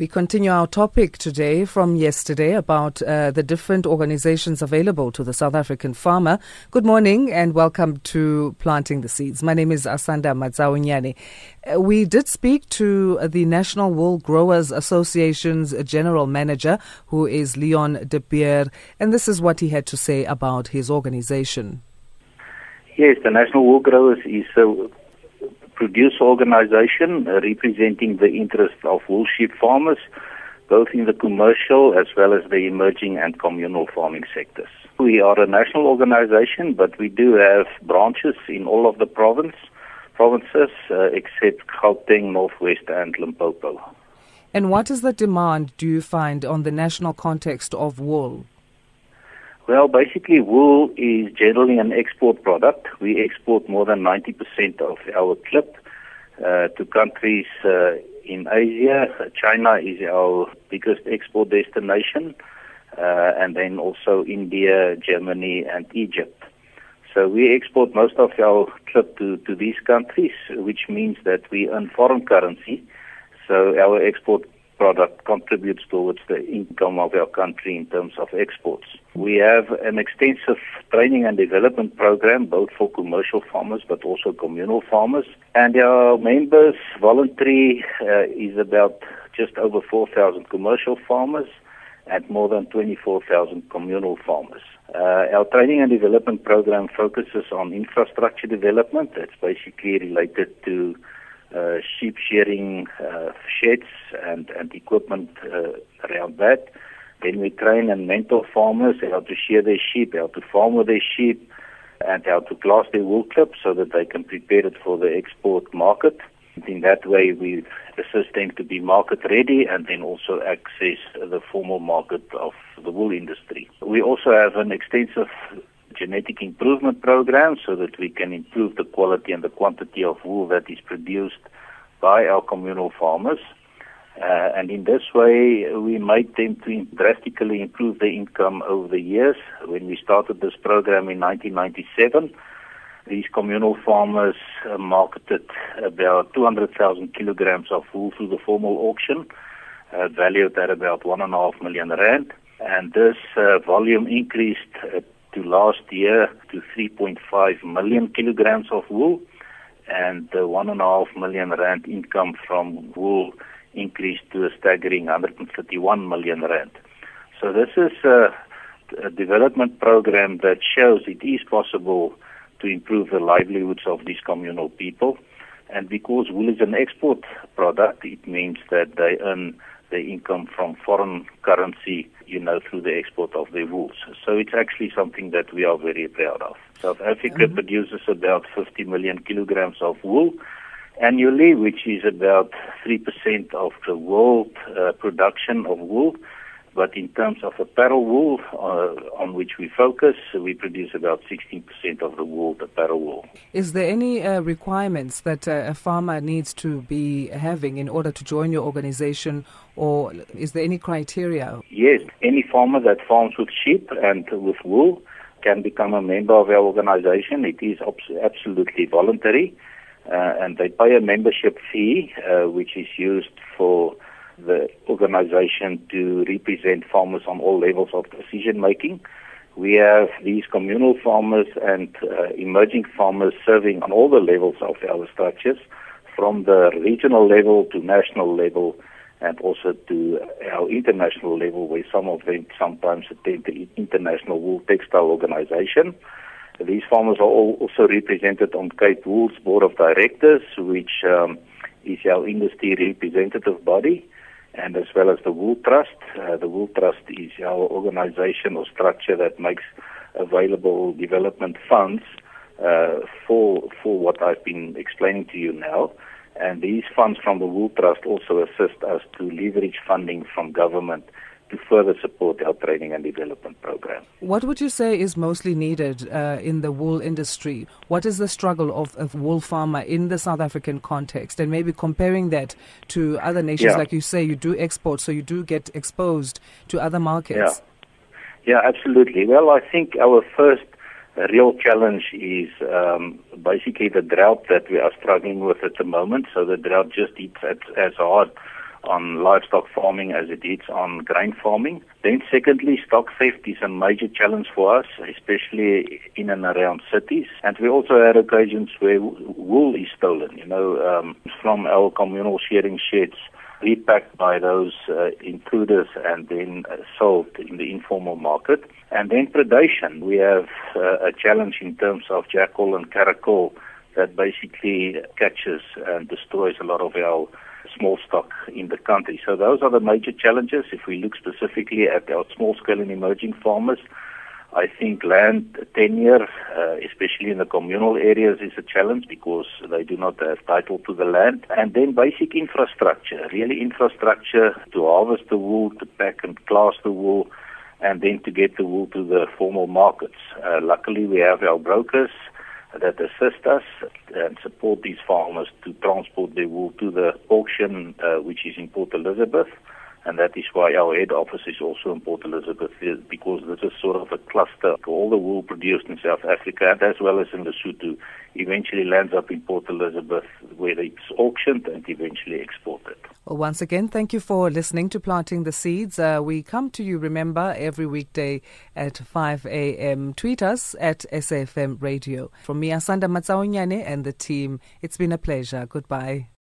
We continue our topic today from yesterday about uh, the different organizations available to the South African farmer. Good morning and welcome to Planting the Seeds. My name is Asanda Mazaunyani. Uh, we did speak to the National Wool Growers Association's general manager, who is Leon de Beer, and this is what he had to say about his organization. Yes, the National Wool Growers is a producer organization uh, representing the interests of wool sheep farmers, both in the commercial as well as the emerging and communal farming sectors. We are a national organization, but we do have branches in all of the province, provinces uh, except Gauteng, Northwest, and Limpopo. And what is the demand, do you find, on the national context of wool? Well, basically, wool is generally an export product. We export more than 90% of our clip uh, to countries uh, in Asia. China is our biggest export destination, uh, and then also India, Germany, and Egypt. So we export most of our clip to, to these countries, which means that we earn foreign currency. So our export product contributes towards the income of our country in terms of exports. We have an extensive training and development program both for commercial farmers but also communal farmers. And our members voluntary uh, is about just over 4,000 commercial farmers and more than 24,000 communal farmers. Uh, our training and development program focuses on infrastructure development. It's basically related to sheep shearing uh, sheds and, and equipment uh, around that. Then we train and mentor farmers how to shear their sheep, how to farm with their sheep, and how to class their wool clips so that they can prepare it for the export market. In that way, we assist them to be market ready and then also access the formal market of the wool industry. We also have an extensive genetic improvement program so that we can improve the quality and the quantity of wool that is produced by our communal farmers. Uh, and in this way, we made them to drastically improve their income over the years. When we started this program in 1997, these communal farmers uh, marketed about 200,000 kilograms of wool through the formal auction, uh, valued at about one and a half million rand. And this uh, volume increased uh, to last year to 3.5 million kilograms of wool and the one and a half million rand income from wool increased to a staggering 131 million rand. So this is a, a development program that shows it is possible to improve the livelihoods of these communal people. And because wool is an export product, it means that they earn the income from foreign currency, you know, through the export of their wools. So it's actually something that we are very proud of. South Africa mm-hmm. produces about 50 million kilograms of wool annually, which is about 3% of the world uh, production of wool. But in terms of apparel wool, uh, on which we focus, we produce about 16% of the wool, apparel wool. Is there any uh, requirements that uh, a farmer needs to be having in order to join your organization, or is there any criteria? Yes, any farmer that farms with sheep and with wool can become a member of our organization. It is absolutely voluntary, uh, and they pay a membership fee, uh, which is used for the organization to represent farmers on all levels of decision making. We have these communal farmers and uh, emerging farmers serving on all the levels of our structures, from the regional level to national level, and also to our international level, where some of them sometimes attend the International Wool Textile Organization. These farmers are also represented on Cape Wool's Board of Directors, which um, is our industry representative body and as well as the Wool Trust. Uh, the Wool Trust is our organization or structure that makes available development funds uh, for for what I've been explaining to you now. And these funds from the Wool Trust also assist us to leverage funding from government to further support our training and development program. What would you say is mostly needed uh, in the wool industry? What is the struggle of a wool farmer in the South African context? And maybe comparing that to other nations, yeah. like you say, you do export, so you do get exposed to other markets. Yeah, yeah absolutely. Well, I think our first real challenge is um, basically the drought that we are struggling with at the moment. So the drought just hits as hard on livestock farming as it is on grain farming. Then secondly, stock theft is a major challenge for us, especially in and around cities. And we also had occasions where wool is stolen, you know, um, from our communal shearing sheds repacked by those uh, intruders and then uh, sold in the informal market. And then predation. We have uh, a challenge in terms of jackal and caracal that basically catches and destroys a lot of our small stock in the country. So those are the major challenges. If we look specifically at our small scale and emerging farmers, I think land tenure, uh, especially in the communal areas, is a challenge because they do not have title to the land. And then basic infrastructure, really infrastructure to harvest the wool, to pack and class the wool, and then to get the wool to the formal markets. Uh, luckily, we have our brokers that assist us and support these farmers to transport their wool to the auction, uh, which is in Port Elizabeth and that is why our head office is also in Port Elizabeth because this is sort of a cluster. All the wool produced in South Africa as well as in Lesotho eventually lands up in Port Elizabeth where it's auctioned and eventually exported. Well, once again, thank you for listening to Planting the Seeds. Uh, we come to you, remember, every weekday at 5 a.m. Tweet us at SAFM Radio. From me, Asanda Matsaunyane and the team, it's been a pleasure. Goodbye.